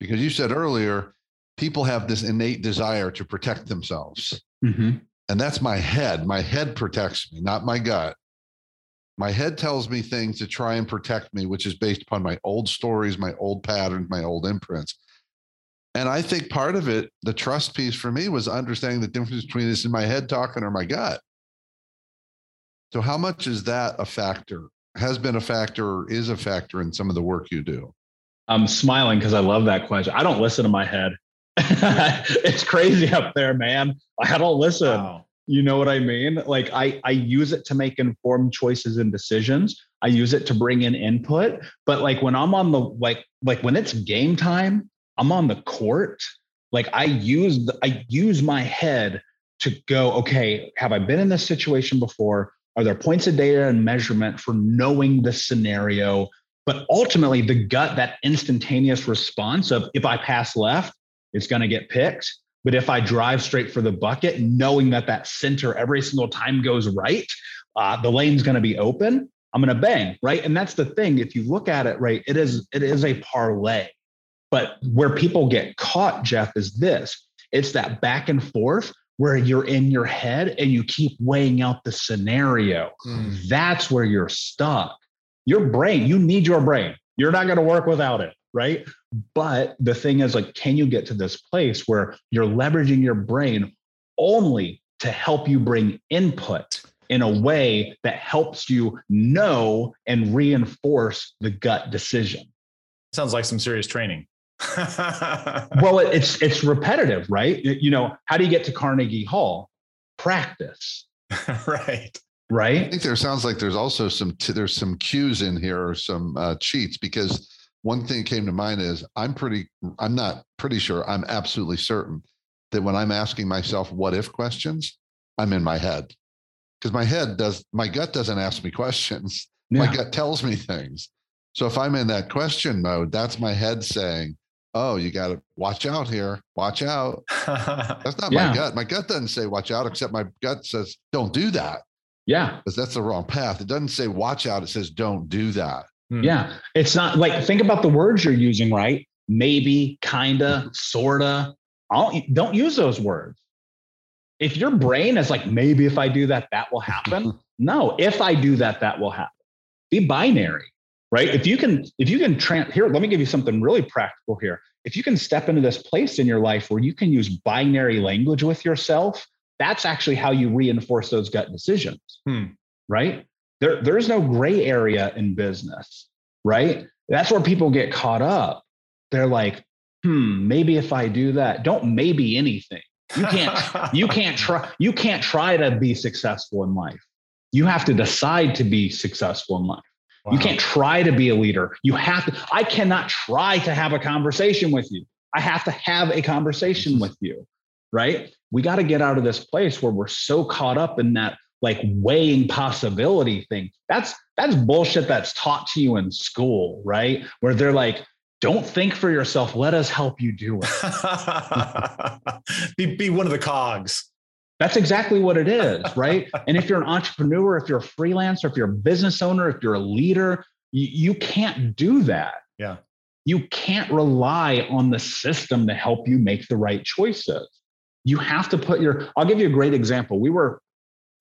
Because you said earlier, people have this innate desire to protect themselves. Mm-hmm. And that's my head. My head protects me, not my gut. My head tells me things to try and protect me, which is based upon my old stories, my old patterns, my old imprints. And I think part of it, the trust piece for me was understanding the difference between this in my head talking or my gut. So, how much is that a factor? Has been a factor or is a factor in some of the work you do? I'm smiling because I love that question. I don't listen to my head. it's crazy up there, man. I don't listen. Wow. You know what I mean? Like I I use it to make informed choices and decisions. I use it to bring in input, but like when I'm on the like like when it's game time, I'm on the court. Like I use the, I use my head to go, okay, have I been in this situation before? Are there points of data and measurement for knowing the scenario? But ultimately, the gut, that instantaneous response of if I pass left, it's going to get picked. But if I drive straight for the bucket, knowing that that center every single time goes right, uh, the lane's going to be open. I'm going to bang right, and that's the thing. If you look at it right, it is it is a parlay. But where people get caught, Jeff, is this it's that back and forth where you're in your head and you keep weighing out the scenario. Mm. That's where you're stuck. Your brain, you need your brain. You're not going to work without it, right? But the thing is, like, can you get to this place where you're leveraging your brain only to help you bring input in a way that helps you know and reinforce the gut decision? Sounds like some serious training. well, it's it's repetitive, right? You know, how do you get to Carnegie Hall? Practice. right. Right. I think there sounds like there's also some t- there's some cues in here or some uh, cheats because one thing came to mind is I'm pretty I'm not pretty sure I'm absolutely certain that when I'm asking myself what if questions, I'm in my head because my head does my gut doesn't ask me questions. Yeah. My gut tells me things. So if I'm in that question mode, that's my head saying, oh, you got to watch out here. Watch out. That's not yeah. my gut. My gut doesn't say watch out, except my gut says don't do that. Yeah. Because that's the wrong path. It doesn't say watch out. It says don't do that. Hmm. Yeah. It's not like think about the words you're using, right? Maybe, kinda, sorta. Don't, don't use those words. If your brain is like, maybe if I do that, that will happen. no, if I do that, that will happen. Be binary right if you can if you can trans here let me give you something really practical here if you can step into this place in your life where you can use binary language with yourself that's actually how you reinforce those gut decisions hmm. right there there's no gray area in business right that's where people get caught up they're like hmm maybe if i do that don't maybe anything you can't you can't try you can't try to be successful in life you have to decide to be successful in life Wow. You can't try to be a leader. You have to, I cannot try to have a conversation with you. I have to have a conversation with you, right? We got to get out of this place where we're so caught up in that like weighing possibility thing. That's that's bullshit that's taught to you in school, right? Where they're like, don't think for yourself. Let us help you do it. be, be one of the cogs. That's exactly what it is, right? and if you're an entrepreneur, if you're a freelancer, if you're a business owner, if you're a leader, you, you can't do that. Yeah. You can't rely on the system to help you make the right choices. You have to put your, I'll give you a great example. We were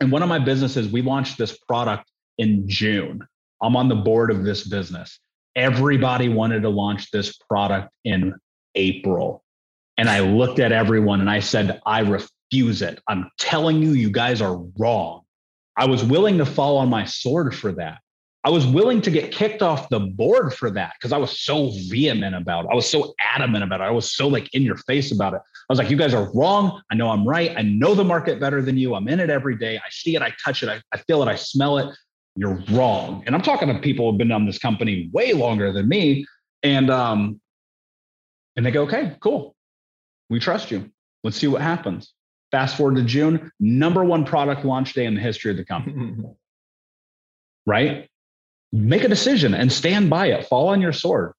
in one of my businesses, we launched this product in June. I'm on the board of this business. Everybody wanted to launch this product in April. And I looked at everyone and I said, I refuse it. I'm telling you, you guys are wrong. I was willing to fall on my sword for that. I was willing to get kicked off the board for that because I was so vehement about it. I was so adamant about it. I was so like in your face about it. I was like, you guys are wrong. I know I'm right. I know the market better than you. I'm in it every day. I see it. I touch it. I, I feel it. I smell it. You're wrong. And I'm talking to people who've been on this company way longer than me. And um, and they go, okay, cool. We trust you. Let's see what happens. Fast forward to June, number one product launch day in the history of the company. right? Make a decision and stand by it. Fall on your sword.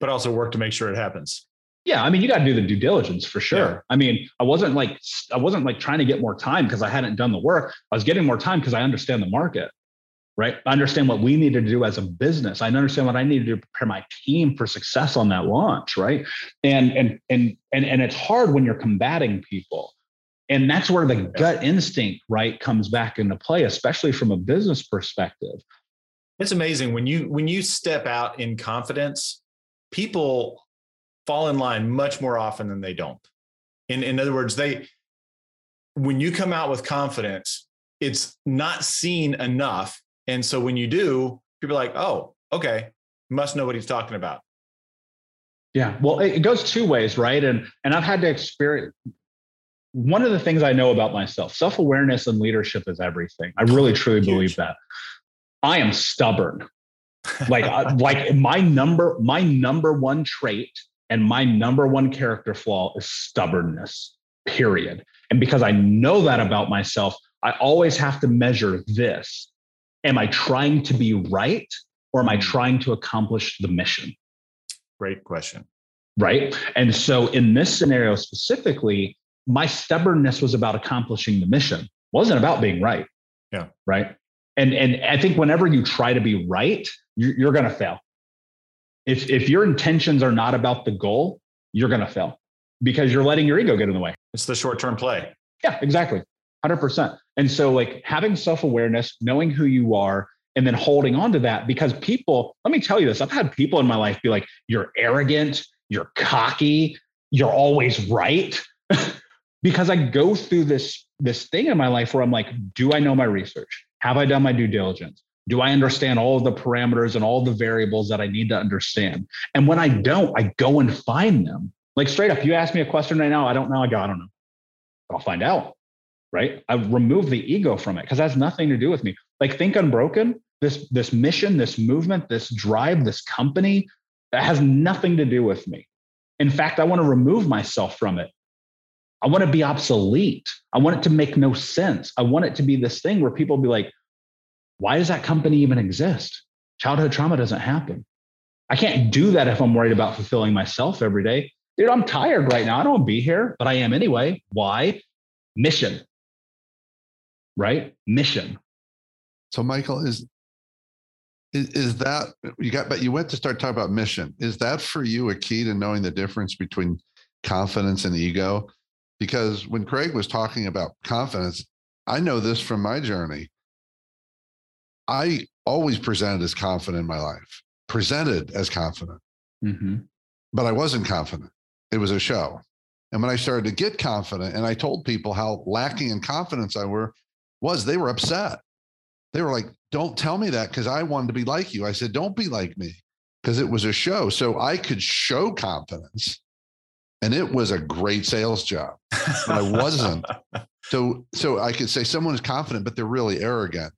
But also work to make sure it happens. Yeah, I mean, you got to do the due diligence for sure. Yeah. I mean, I wasn't like I wasn't like trying to get more time because I hadn't done the work. I was getting more time because I understand the market, right? I understand what we needed to do as a business. I understand what I need to do to prepare my team for success on that launch, right? And and and and and it's hard when you're combating people. And that's where the gut instinct, right, comes back into play, especially from a business perspective. It's amazing when you when you step out in confidence, people fall in line much more often than they don't. In, in other words, they, when you come out with confidence, it's not seen enough. And so when you do, people are like, oh, okay, must know what he's talking about. Yeah. Well, it goes two ways, right? And and I've had to experience one of the things I know about myself, self-awareness and leadership is everything. I really truly Huge. believe that. I am stubborn. like like my number my number one trait and my number one character flaw is stubbornness, period. And because I know that about myself, I always have to measure this. Am I trying to be right or am I hmm. trying to accomplish the mission? Great question. Right. And so in this scenario specifically, my stubbornness was about accomplishing the mission, it wasn't about being right. Yeah. Right. And and I think whenever you try to be right, you're, you're going to fail if if your intentions are not about the goal, you're going to fail because you're letting your ego get in the way. It's the short-term play. Yeah, exactly. 100%. And so like having self-awareness, knowing who you are and then holding on to that because people, let me tell you this, I've had people in my life be like you're arrogant, you're cocky, you're always right. Because I go through this this thing in my life where I'm like, do I know my research? Have I done my due diligence? Do I understand all of the parameters and all the variables that I need to understand? And when I don't, I go and find them. Like straight up, you ask me a question right now, I don't know. I go, I don't know. I'll find out. Right. I remove the ego from it because that's nothing to do with me. Like think unbroken, this this mission, this movement, this drive, this company, that has nothing to do with me. In fact, I want to remove myself from it. I want to be obsolete. I want it to make no sense. I want it to be this thing where people be like, why does that company even exist? Childhood trauma doesn't happen. I can't do that if I'm worried about fulfilling myself every day. Dude, I'm tired right now. I don't want to be here, but I am anyway. Why? Mission. Right? Mission. So, Michael, is is, is that you got but you went to start talking about mission. Is that for you a key to knowing the difference between confidence and ego? Because when Craig was talking about confidence, I know this from my journey. I always presented as confident in my life, presented as confident, mm-hmm. but I wasn't confident. It was a show. And when I started to get confident and I told people how lacking in confidence I were, was they were upset. They were like, don't tell me that because I wanted to be like you. I said, don't be like me because it was a show. So I could show confidence and it was a great sales job. But I wasn't. so so I could say someone is confident, but they're really arrogant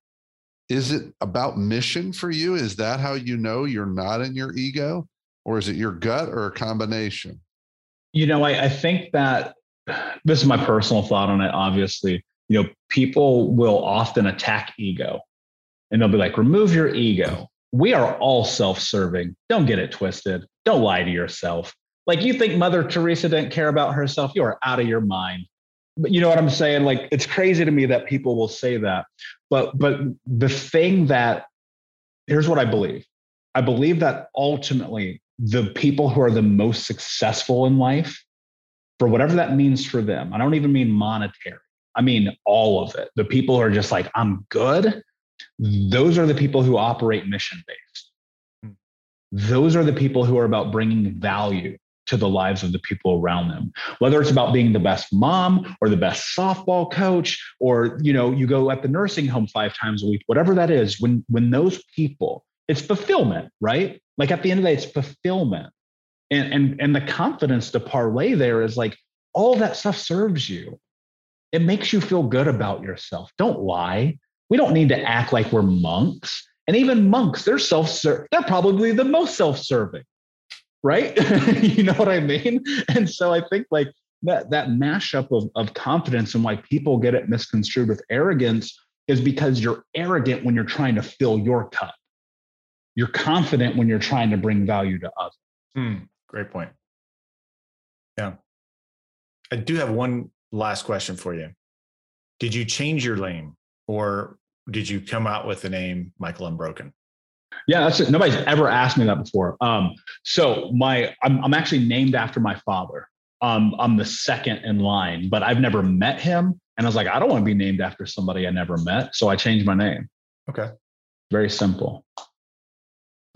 is it about mission for you? Is that how you know you're not in your ego? Or is it your gut or a combination? You know, I, I think that this is my personal thought on it, obviously. you know, people will often attack ego and they'll be like, remove your ego. We are all self serving. Don't get it twisted. Don't lie to yourself. Like you think Mother Teresa didn't care about herself, you are out of your mind. But you know what I'm saying? Like it's crazy to me that people will say that. But but the thing that here's what I believe. I believe that ultimately the people who are the most successful in life, for whatever that means for them, I don't even mean monetary. I mean all of it. The people who are just like, I'm good. Those are the people who operate mission based. Hmm. Those are the people who are about bringing value to the lives of the people around them. Whether it's about being the best mom or the best softball coach or you know you go at the nursing home five times a week whatever that is when when those people it's fulfillment right? Like at the end of the day it's fulfillment. And and and the confidence to parlay there is like all that stuff serves you. It makes you feel good about yourself. Don't lie. We don't need to act like we're monks. And even monks they're self they're probably the most self-serving right? you know what I mean? And so I think like that that mashup of, of confidence and why people get it misconstrued with arrogance is because you're arrogant when you're trying to fill your cup. You're confident when you're trying to bring value to others. Hmm, great point. Yeah. I do have one last question for you. Did you change your name or did you come out with the name Michael Unbroken? Yeah, that's it. Nobody's ever asked me that before. Um, so my, I'm, I'm actually named after my father. Um, I'm the second in line, but I've never met him. And I was like, I don't want to be named after somebody I never met. So I changed my name. Okay. Very simple.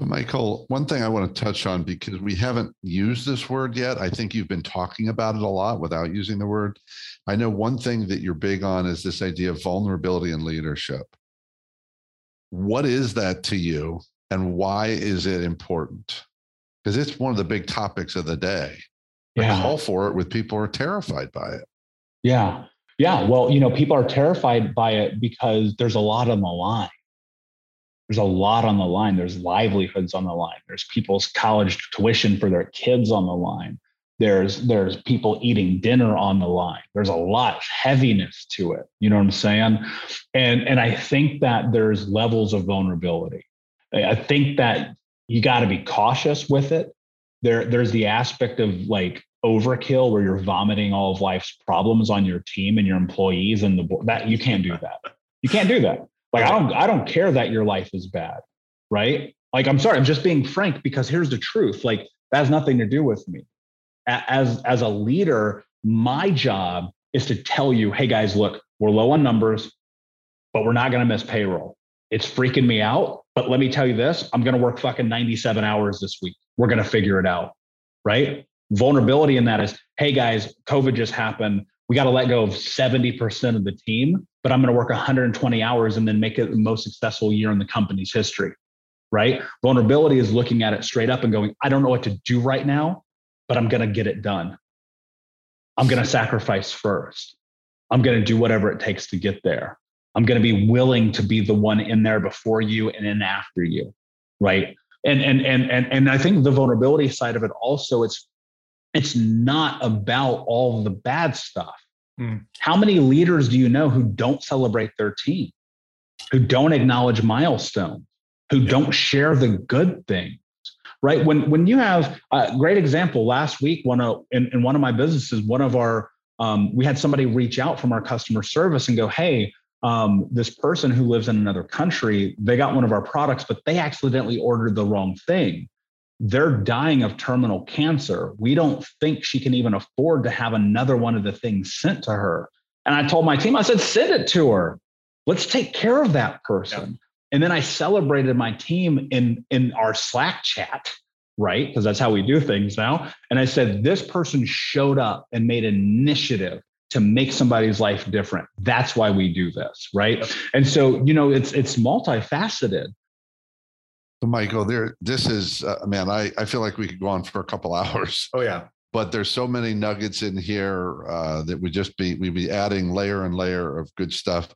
Michael, one thing I want to touch on because we haven't used this word yet. I think you've been talking about it a lot without using the word. I know one thing that you're big on is this idea of vulnerability and leadership. What is that to you? And why is it important? Because it's one of the big topics of the day. Yeah. call for it with people are terrified by it. Yeah. Yeah. Well, you know, people are terrified by it because there's a lot on the line. There's a lot on the line. There's livelihoods on the line. There's people's college tuition for their kids on the line. There's there's people eating dinner on the line. There's a lot of heaviness to it. You know what I'm saying? And and I think that there's levels of vulnerability. I think that you got to be cautious with it. There there's the aspect of like overkill where you're vomiting all of life's problems on your team and your employees and the board. That you can't do that. You can't do that. Like I don't I don't care that your life is bad, right? Like I'm sorry, I'm just being frank because here's the truth. Like that has nothing to do with me as as a leader, my job is to tell you, hey guys, look, we're low on numbers, but we're not going to miss payroll. It's freaking me out, but let me tell you this: I'm going to work fucking 97 hours this week. We're going to figure it out, right? Vulnerability in that is, hey guys, COVID just happened. We got to let go of 70% of the team, but I'm going to work 120 hours and then make it the most successful year in the company's history right? Vulnerability is looking at it straight up and going, I don't know what to do right now but I'm going to get it done. I'm going to sacrifice first. I'm going to do whatever it takes to get there. I'm going to be willing to be the one in there before you and in after you, right? And and and and and I think the vulnerability side of it also it's it's not about all the bad stuff. Mm. How many leaders do you know who don't celebrate their team, who don't acknowledge milestones, who yeah. don't share the good things? right? When when you have a great example last week, one of in, in one of my businesses, one of our um, we had somebody reach out from our customer service and go, hey, um, this person who lives in another country, they got one of our products, but they accidentally ordered the wrong thing. They're dying of terminal cancer. We don't think she can even afford to have another one of the things sent to her. And I told my team, I said, send it to her. Let's take care of that person. Yeah. And then I celebrated my team in in our Slack chat, right? Because that's how we do things now. And I said, this person showed up and made initiative to make somebody's life different. That's why we do this, right? And so, you know, it's it's multifaceted. So Michael, there this is uh, man, I I feel like we could go on for a couple hours. Oh yeah. But there's so many nuggets in here uh, that we just be we'd be adding layer and layer of good stuff.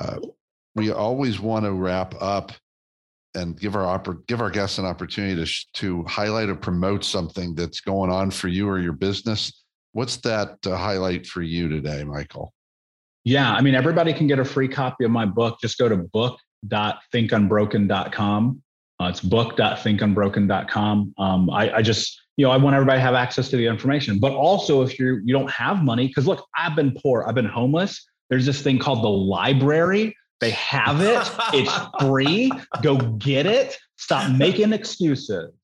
Uh, we always want to wrap up and give our oppor- give our guests an opportunity to sh- to highlight or promote something that's going on for you or your business. What's that uh, highlight for you today, Michael? Yeah, I mean, everybody can get a free copy of my book. Just go to book.thinkunbroken.com. Uh, it's book.thinkunbroken.com. Um, I, I just, you know, I want everybody to have access to the information. But also, if you you don't have money, because look, I've been poor, I've been homeless. There's this thing called the library. They have it. it's free. Go get it. Stop making excuses.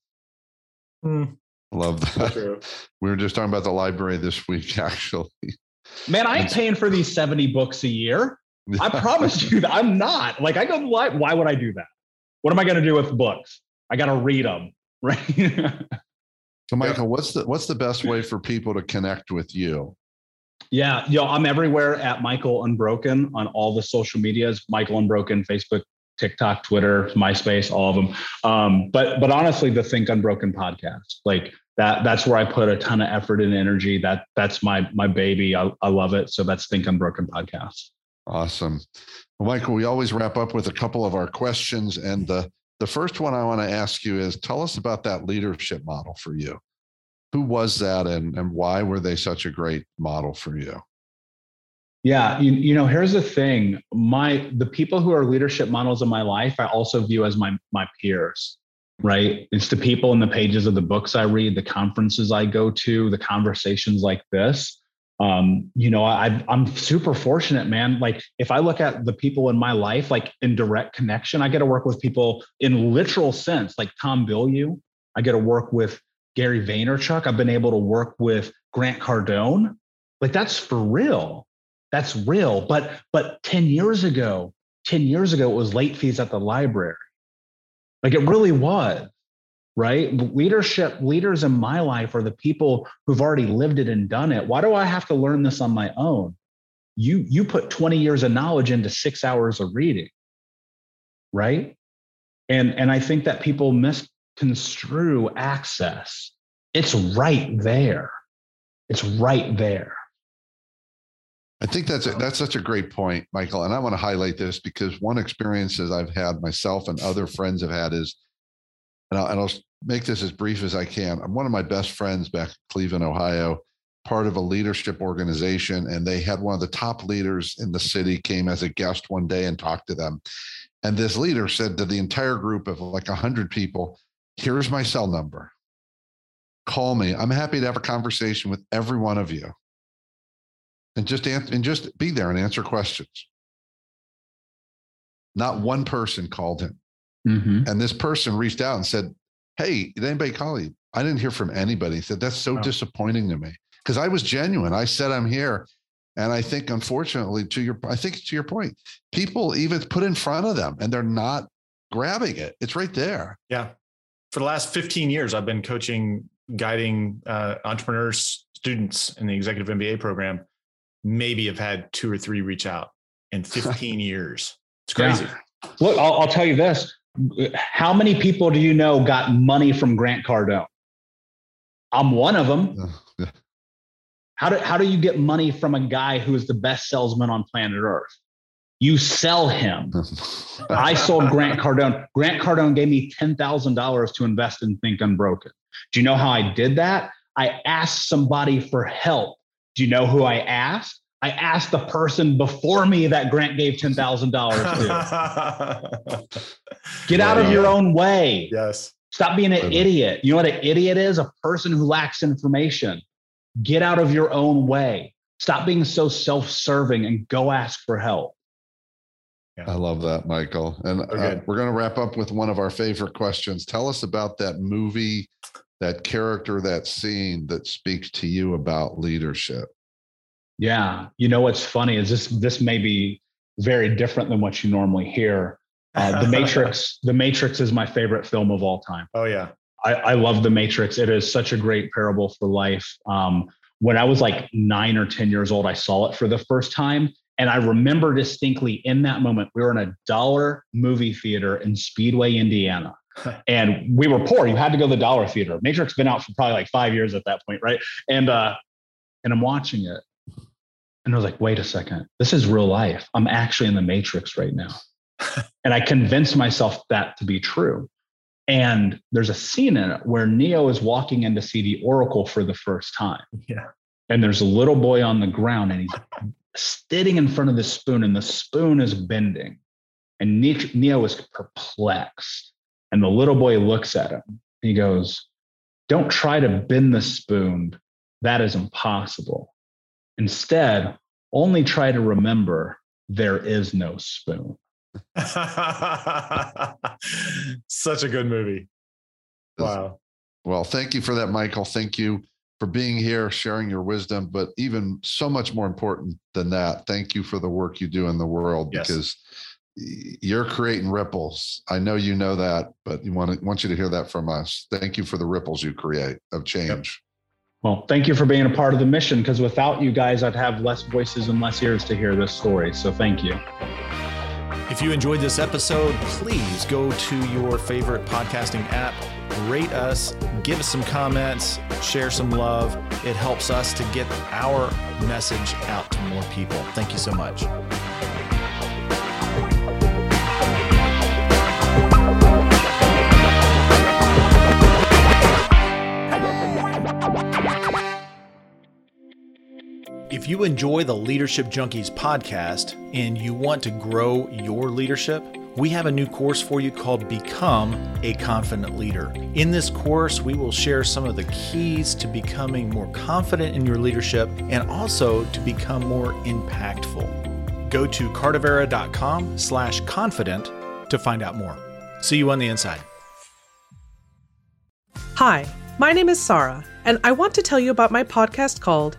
Mm. Love that. We were just talking about the library this week, actually. Man, I ain't paying for these 70 books a year. I promise you that I'm not. Like, I go to the. Why would I do that? What am I going to do with books? I got to read them, right? so, Michael, what's the what's the best way for people to connect with you? Yeah, yo, I'm everywhere at Michael Unbroken on all the social medias. Michael Unbroken, Facebook, TikTok, Twitter, MySpace, all of them. Um, but but honestly, the Think Unbroken podcast, like that, that's where I put a ton of effort and energy. That that's my my baby. I, I love it. So that's Think Unbroken podcast. Awesome. Well, Michael, we always wrap up with a couple of our questions. And the, the first one I want to ask you is tell us about that leadership model for you. Who was that and, and why were they such a great model for you? Yeah, you, you know, here's the thing. My the people who are leadership models in my life, I also view as my my peers, right? It's the people in the pages of the books I read, the conferences I go to, the conversations like this um, you know, I, I'm super fortunate, man. Like if I look at the people in my life, like in direct connection, I get to work with people in literal sense, like Tom Bilyeu. I get to work with Gary Vaynerchuk. I've been able to work with Grant Cardone. Like that's for real. That's real. But but 10 years ago, 10 years ago, it was late fees at the library. Like it really was right? Leadership, leaders in my life are the people who've already lived it and done it. Why do I have to learn this on my own? You you put 20 years of knowledge into six hours of reading, right? And and I think that people misconstrue access. It's right there. It's right there. I think that's a, that's such a great point, Michael. And I want to highlight this because one experiences I've had myself and other friends have had is and I'll, and I'll make this as brief as I can. I'm one of my best friends back in Cleveland, Ohio, part of a leadership organization, and they had one of the top leaders in the city came as a guest one day and talked to them. And this leader said to the entire group of like 100 people, Here's my cell number. Call me. I'm happy to have a conversation with every one of you. And just answer, and just be there and answer questions. Not one person called him. Mm-hmm. And this person reached out and said, Hey, did anybody call you? I didn't hear from anybody. He said, That's so disappointing to me. Because I was genuine. I said I'm here. And I think unfortunately, to your I think to your point, people even put in front of them and they're not grabbing it. It's right there. Yeah. For the last 15 years, I've been coaching, guiding uh, entrepreneurs, students in the executive MBA program. Maybe have had two or three reach out in 15 years. It's crazy. Yeah. Look, I'll, I'll tell you this how many people do you know got money from Grant Cardone? I'm one of them. How do, how do you get money from a guy who is the best salesman on planet Earth? You sell him. I sold Grant Cardone. Grant Cardone gave me $10,000 to invest in Think Unbroken. Do you know how I did that? I asked somebody for help. Do you know who I asked? I asked the person before me that Grant gave ten thousand dollars to. Get out of your own way. Yes. Stop being an idiot. You know what an idiot is? A person who lacks information. Get out of your own way. Stop being so self-serving and go ask for help. Yeah. I love that, Michael. And uh, we're going to wrap up with one of our favorite questions. Tell us about that movie, that character, that scene that speaks to you about leadership. Yeah, you know what's funny is this. This may be very different than what you normally hear. Uh, the Matrix. The Matrix is my favorite film of all time. Oh yeah, I, I love The Matrix. It is such a great parable for life. Um, when I was like nine or ten years old, I saw it for the first time, and I remember distinctly in that moment we were in a dollar movie theater in Speedway, Indiana. and we were poor. You had to go to the dollar theater. Matrix been out for probably like five years at that point, right? And uh, and I'm watching it, and I was like, wait a second, this is real life. I'm actually in the matrix right now. and I convinced myself that to be true. And there's a scene in it where Neo is walking in to see the Oracle for the first time. Yeah. And there's a little boy on the ground and he's sitting in front of the spoon, and the spoon is bending. And Neo is perplexed. And the little boy looks at him. He goes, Don't try to bend the spoon. That is impossible. Instead, only try to remember there is no spoon. Such a good movie. Wow. Well, thank you for that, Michael. Thank you for being here, sharing your wisdom, but even so much more important than that, thank you for the work you do in the world yes. because you're creating ripples. I know you know that, but you want to want you to hear that from us. Thank you for the ripples you create of change. Yep. Well, thank you for being a part of the mission because without you guys, I'd have less voices and less ears to hear this story. So thank you. If you enjoyed this episode, please go to your favorite podcasting app, rate us, give us some comments, share some love. It helps us to get our message out to more people. Thank you so much. If you enjoy the Leadership Junkies podcast and you want to grow your leadership, we have a new course for you called Become a Confident Leader. In this course, we will share some of the keys to becoming more confident in your leadership and also to become more impactful. Go to cardavera.com slash confident to find out more. See you on the inside. Hi, my name is Sarah, and I want to tell you about my podcast called